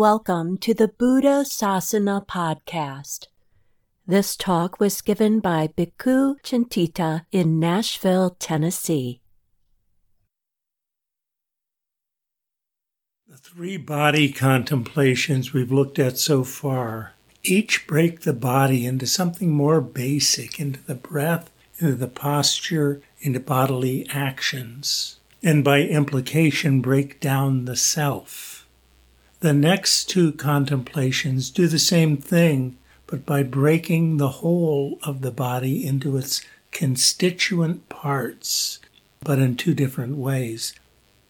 Welcome to the Buddha Sasana podcast. This talk was given by Bhikkhu Cintita in Nashville, Tennessee. The three body contemplations we've looked at so far each break the body into something more basic, into the breath, into the posture, into bodily actions, and by implication break down the self. The next two contemplations do the same thing, but by breaking the whole of the body into its constituent parts, but in two different ways.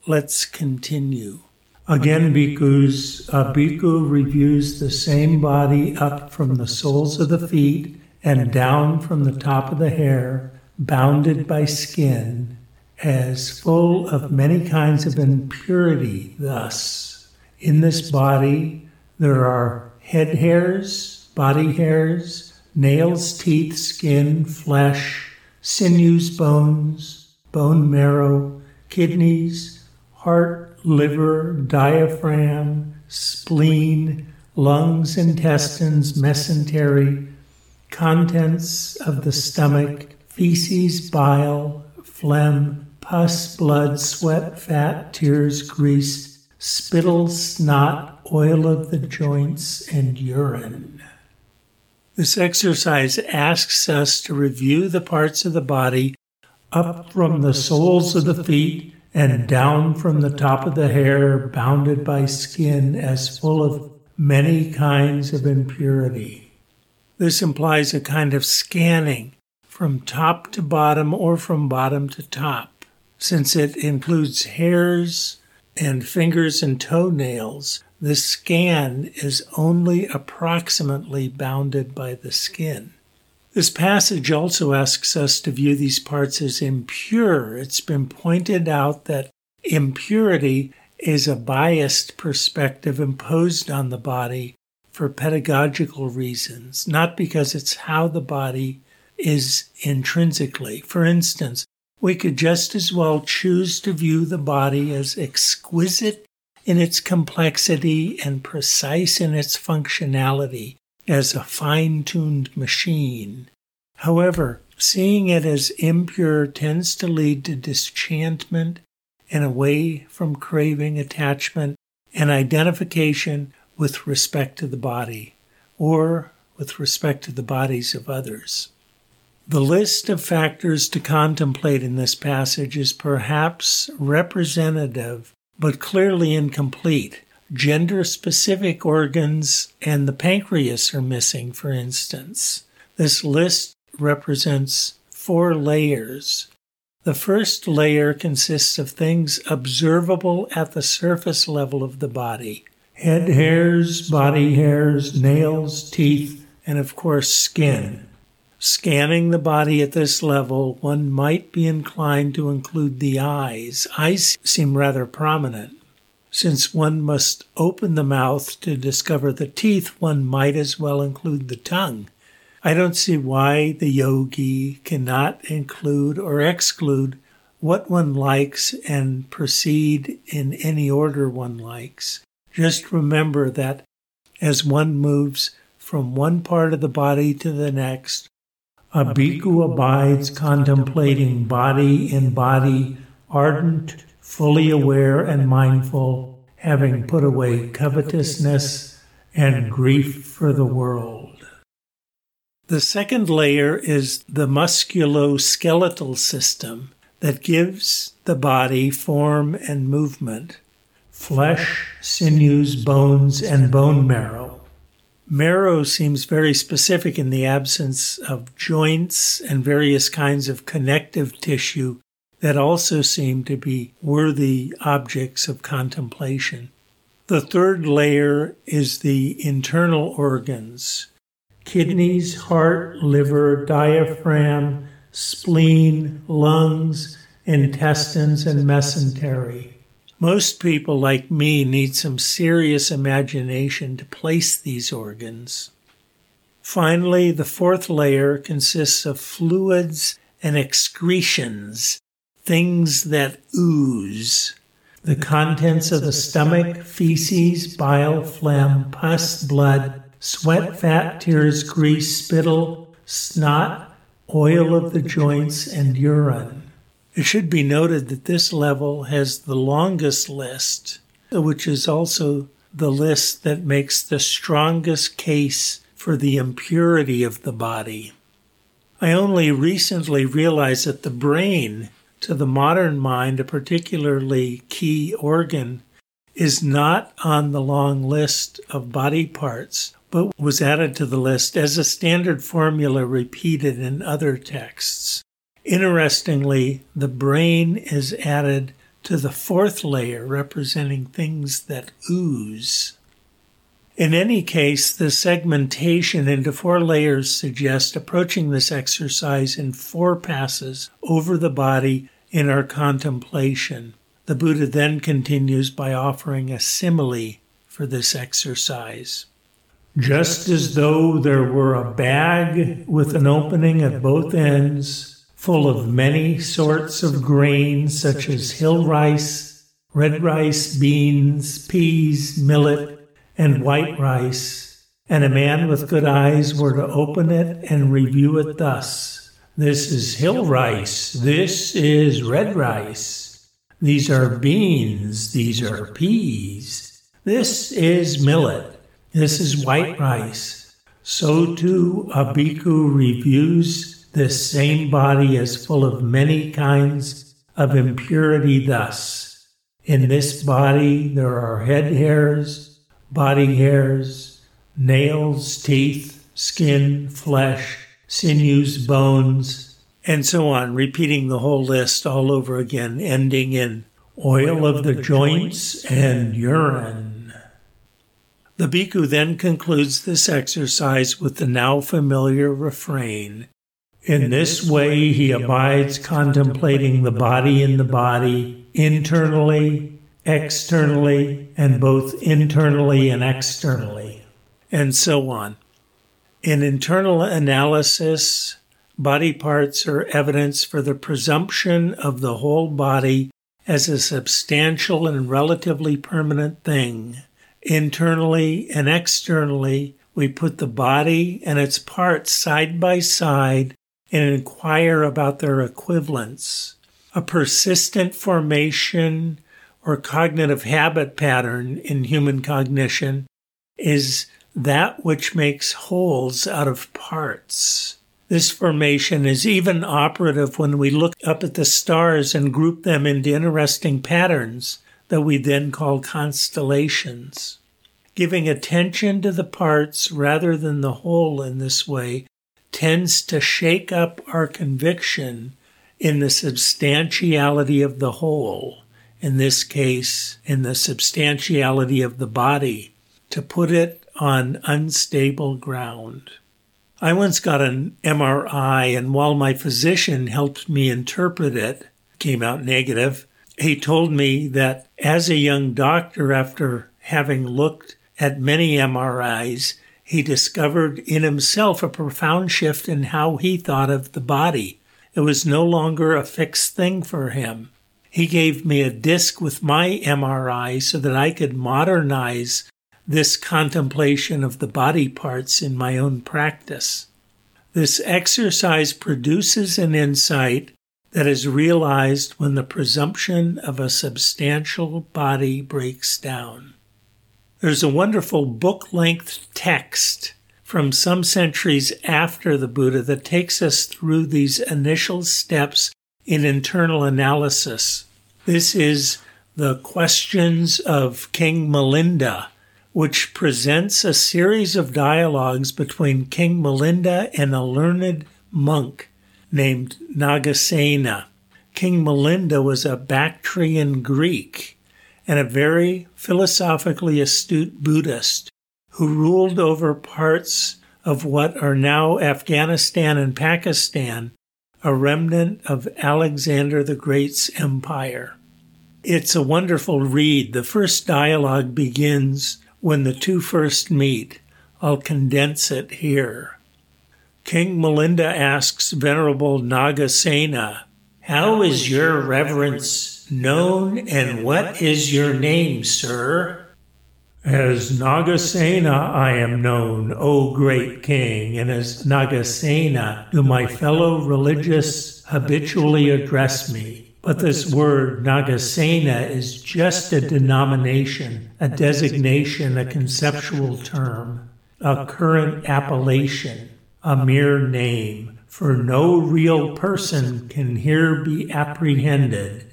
Let's continue. Again, bhikkhus, a bhikkhu reviews the same body up from the soles of the feet and down from the top of the hair, bounded by skin, as full of many kinds of impurity, thus. In this body, there are head hairs, body hairs, nails, teeth, skin, flesh, sinews, bones, bone marrow, kidneys, heart, liver, diaphragm, spleen, lungs, intestines, mesentery, contents of the stomach, feces, bile, phlegm, pus, blood, sweat, fat, tears, grease, spittle, snot, oil of the joints, and urine. This exercise asks us to review the parts of the body up from the soles of the feet and down from the top of the hair, bounded by skin as full of many kinds of impurity. This implies a kind of scanning from top to bottom or from bottom to top, since it includes hairs, and fingers and toenails, the scan is only approximately bounded by the skin. This passage also asks us to view these parts as impure. It's been pointed out that impurity is a biased perspective imposed on the body for pedagogical reasons, not because it's how the body is intrinsically. For instance, we could just as well choose to view the body as exquisite in its complexity and precise in its functionality as a fine tuned machine. However, seeing it as impure tends to lead to disenchantment and away from craving attachment and identification with respect to the body or with respect to the bodies of others. The list of factors to contemplate in this passage is perhaps representative, but clearly incomplete. Gender specific organs and the pancreas are missing, for instance. This list represents four layers. The first layer consists of things observable at the surface level of the body head hairs, body hairs, nails, teeth, and of course, skin. Scanning the body at this level, one might be inclined to include the eyes. Eyes seem rather prominent. Since one must open the mouth to discover the teeth, one might as well include the tongue. I don't see why the yogi cannot include or exclude what one likes and proceed in any order one likes. Just remember that as one moves from one part of the body to the next, a bhikkhu abides contemplating body in body, ardent, fully aware, and mindful, having put away covetousness and grief for the world. The second layer is the musculoskeletal system that gives the body form and movement flesh, sinews, bones, and bone marrow. Marrow seems very specific in the absence of joints and various kinds of connective tissue that also seem to be worthy objects of contemplation. The third layer is the internal organs kidneys, heart, liver, diaphragm, spleen, lungs, intestines, and mesentery. Most people, like me, need some serious imagination to place these organs. Finally, the fourth layer consists of fluids and excretions, things that ooze. the contents of the stomach, feces, bile, phlegm, pus, blood, sweat, fat, tears, grease, spittle, snot, oil of the joints, and urine. It should be noted that this level has the longest list, which is also the list that makes the strongest case for the impurity of the body. I only recently realized that the brain to the modern mind, a particularly key organ, is not on the long list of body parts, but was added to the list as a standard formula repeated in other texts. Interestingly, the brain is added to the fourth layer, representing things that ooze. In any case, the segmentation into four layers suggests approaching this exercise in four passes over the body in our contemplation. The Buddha then continues by offering a simile for this exercise. Just as though there were a bag with an opening at both ends, full of many sorts of grains such as hill rice, red rice, beans, peas, millet, and white rice, and a man with good eyes were to open it and review it thus. This is hill rice, this is red rice, these are beans, these are peas, this is millet, this is white rice. So too a bhikkhu reviews this same body is full of many kinds of impurity thus. In this body there are head hairs, body hairs, nails, teeth, skin, flesh, sinews, bones, and so on, repeating the whole list all over again, ending in oil of the joints and urine. The bhikkhu then concludes this exercise with the now familiar refrain In this way, he abides contemplating the body in the body, internally, externally, and both internally and externally, and so on. In internal analysis, body parts are evidence for the presumption of the whole body as a substantial and relatively permanent thing. Internally and externally, we put the body and its parts side by side and inquire about their equivalence. A persistent formation or cognitive habit pattern in human cognition is that which makes wholes out of parts. This formation is even operative when we look up at the stars and group them into interesting patterns that we then call constellations. Giving attention to the parts rather than the whole in this way tends to shake up our conviction in the substantiality of the whole in this case, in the substantiality of the body, to put it on unstable ground. I once got an MRI, and while my physician helped me interpret it, came out negative. He told me that as a young doctor, after having looked at many MRIs, he discovered in himself a profound shift in how he thought of the body. It was no longer a fixed thing for him. He gave me a disc with my MRI so that I could modernize this contemplation of the body parts in my own practice. This exercise produces an insight that is realized when the presumption of a substantial body breaks down. There's a wonderful book length text from some centuries after the Buddha that takes us through these initial steps in internal analysis. This is the Questions of King Milinda, which presents a series of dialogues between King Milinda and a learned monk named Nagasena. King Milinda was a Bactrian Greek and a very philosophically astute Buddhist who ruled over parts of what are now Afghanistan and Pakistan a remnant of Alexander the Great's empire. It's a wonderful read. The first dialogue begins when the two first meet. I'll condense it here. King Milinda asks Venerable Nagasena, How is your reverence known, and what is your name, sir? As Nagasena I am known, O great king, and as Nagasena do my fellow religious habitually address me. But this word Nagasena is just a denomination, a designation, a conceptual term, a current appellation, a mere name, for no real person can here be apprehended.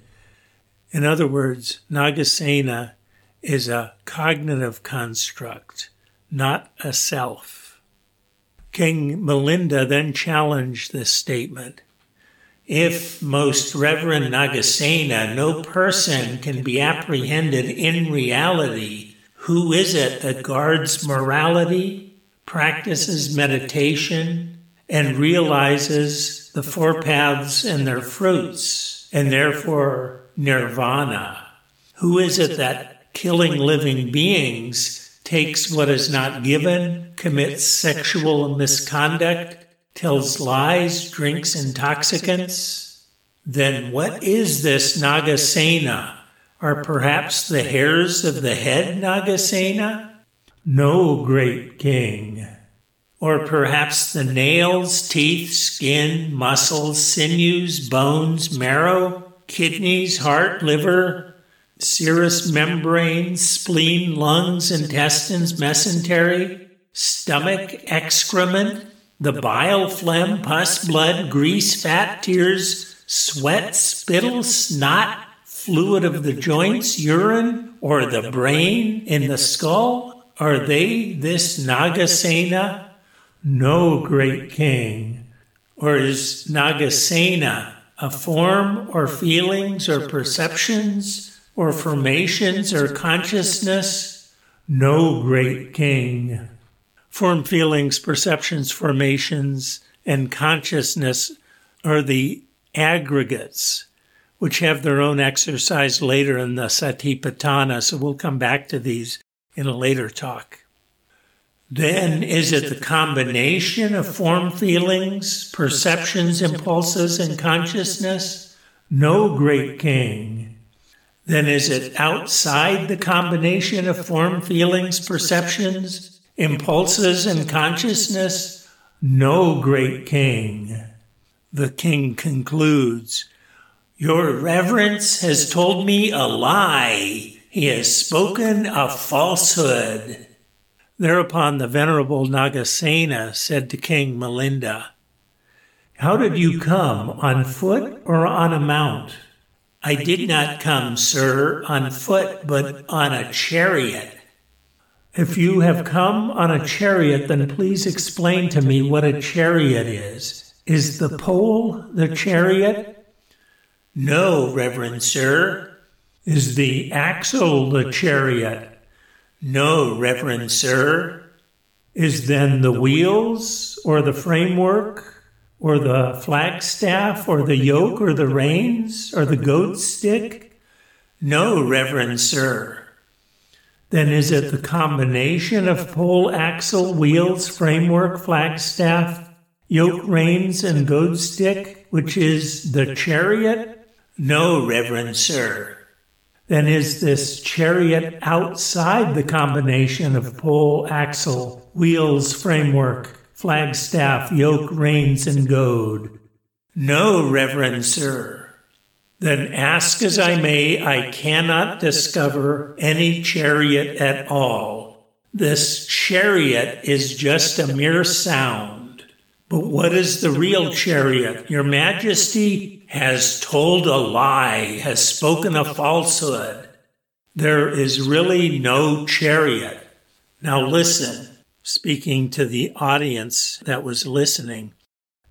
In other words, Nagasena is a cognitive construct, not a self. King Milinda then challenged this statement. If, most Reverend Nagasena, no person can be apprehended in reality, who is it that guards morality, practices meditation, and realizes the four paths and their fruits, and therefore nirvana? Who is it that killing living beings, takes what is not given, commits sexual misconduct, tells lies, drinks intoxicants, then what is this Nagasena? Are perhaps the hairs of the head Nagasena? No, great king. Or perhaps the nails, teeth, skin, muscles, sinews, bones, marrow, kidneys, heart, liver, serous membrane, spleen, lungs, intestines, mesentery, stomach, excrement, the bile, phlegm, pus, blood, grease, fat, tears, sweat, spittle, snot, fluid of the joints, urine, or the brain in the skull? Are they this Nagasena? No, great king. Or is Nagasena a form or feelings or perceptions? or formations or consciousness? No great king. Form, feelings, perceptions, formations, and consciousness are the aggregates, which have their own exercise later in the Satipatthana. So we'll come back to these in a later talk. Then is it the combination of form, feelings, perceptions, impulses, and consciousness? No great king then is it outside the combination of form, feelings, perceptions, impulses, and consciousness? No, great king. The king concludes, Your reverence has told me a lie. He has spoken a falsehood. Thereupon the venerable Nagasena said to King Milinda, How did you come, on foot or on a mount? I did not come, sir, on foot, but on a chariot. If you have come on a chariot, then please explain to me what a chariot is. Is the pole the chariot? No, Reverend Sir. Is the axle the chariot? No, Reverend Sir. Is then the wheels or the framework or the flagstaff, or the yoke, or the reins, or the goad stick? No, Reverend Sir. Then is it the combination of pole axle, wheels, framework, flagstaff, yoke, reins, and goad stick, which is the chariot? No, Reverend Sir. Then is this chariot outside the combination of pole, axle, wheels, framework, flagstaff, yoke, reins, and goad. No, reverend sir. Then ask as I may, I cannot discover any chariot at all. This chariot is just a mere sound. But what is the real chariot? Your Majesty has told a lie, has spoken a falsehood. There is really no chariot. Now listen speaking to the audience that was listening.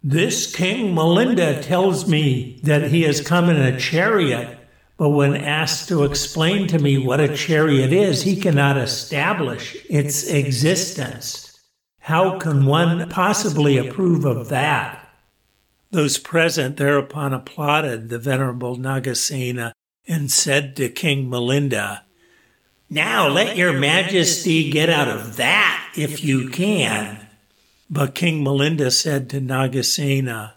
This King Milinda tells me that he has come in a chariot, but when asked to explain to me what a chariot is, he cannot establish its existence. How can one possibly approve of that? Those present thereupon applauded the venerable Nagasena and said to King Milinda, now let your majesty get out of that if you can. But King Milinda said to Nagasena,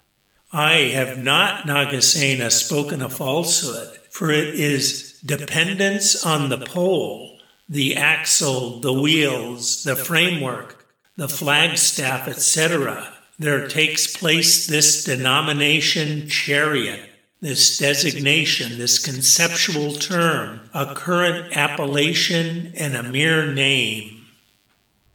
I have not, Nagasena, spoken a falsehood, for it is dependence on the pole, the axle, the wheels, the framework, the flagstaff, etc. There takes place this denomination chariot, this designation, this conceptual term, a current appellation, and a mere name.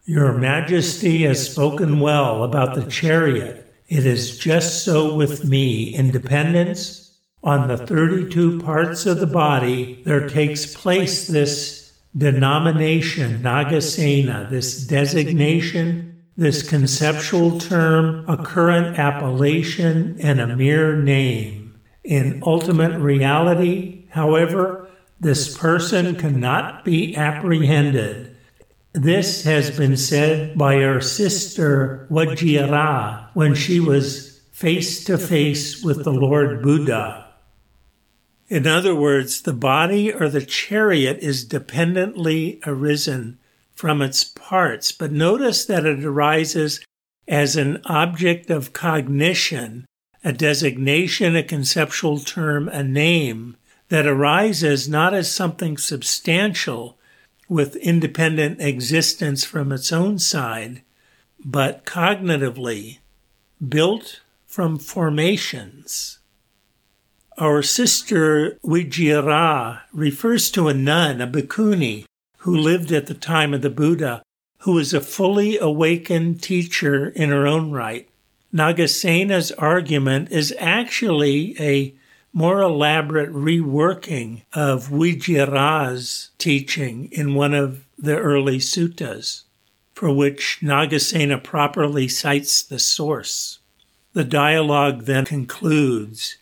Your Majesty has spoken well about the chariot. It is just so with me. Independence, on the 32 parts of the body, there takes place this denomination, Nagasena, this designation, this conceptual term, a current appellation, and a mere name. In ultimate reality, however, this person cannot be apprehended. This has been said by our sister Vajira when she was face to face with the Lord Buddha. In other words, the body or the chariot is dependently arisen from its parts, but notice that it arises as an object of cognition a designation, a conceptual term, a name that arises not as something substantial with independent existence from its own side, but cognitively built from formations. Our sister Vajira refers to a nun, a bhikkhuni, who lived at the time of the Buddha, who was a fully awakened teacher in her own right. Nagasena's argument is actually a more elaborate reworking of Vajira's teaching in one of the early suttas, for which Nagasena properly cites the source. The dialogue then concludes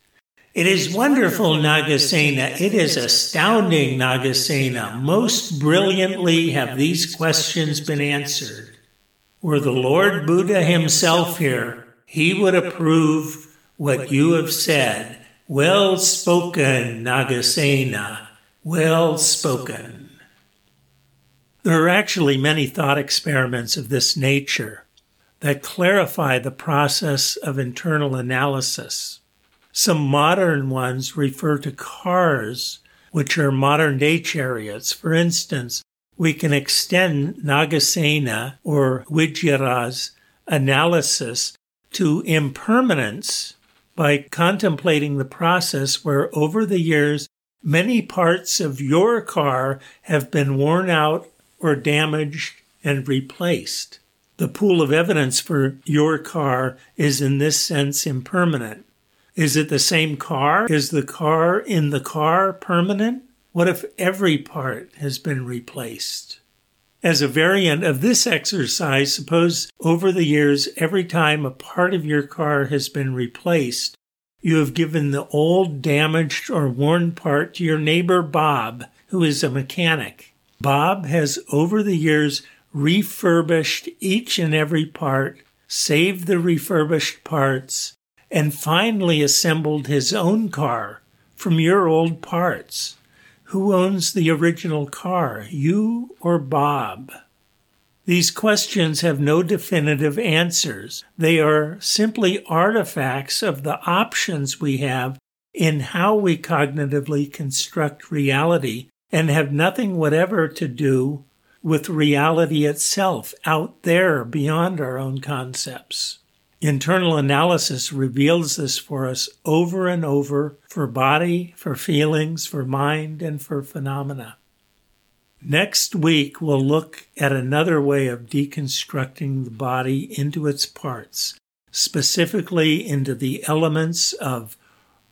It is wonderful, Nagasena. It is astounding, Nagasena. Most brilliantly have these questions been answered. Were the Lord Buddha himself here, he would approve what you have said. Well spoken, Nagasena. Well spoken. There are actually many thought experiments of this nature that clarify the process of internal analysis. Some modern ones refer to cars, which are modern day chariots. For instance, we can extend Nagasena or Vajira's analysis to impermanence by contemplating the process where over the years many parts of your car have been worn out or damaged and replaced. The pool of evidence for your car is in this sense impermanent. Is it the same car? Is the car in the car permanent? What if every part has been replaced? As a variant of this exercise, suppose over the years, every time a part of your car has been replaced, you have given the old, damaged, or worn part to your neighbor Bob, who is a mechanic. Bob has over the years refurbished each and every part, saved the refurbished parts, and finally assembled his own car from your old parts. Who owns the original car, you or Bob? These questions have no definitive answers. They are simply artifacts of the options we have in how we cognitively construct reality and have nothing whatever to do with reality itself out there beyond our own concepts. Internal analysis reveals this for us over and over for body, for feelings, for mind, and for phenomena. Next week, we'll look at another way of deconstructing the body into its parts, specifically into the elements of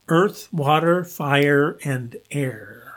earth, water, fire, and air.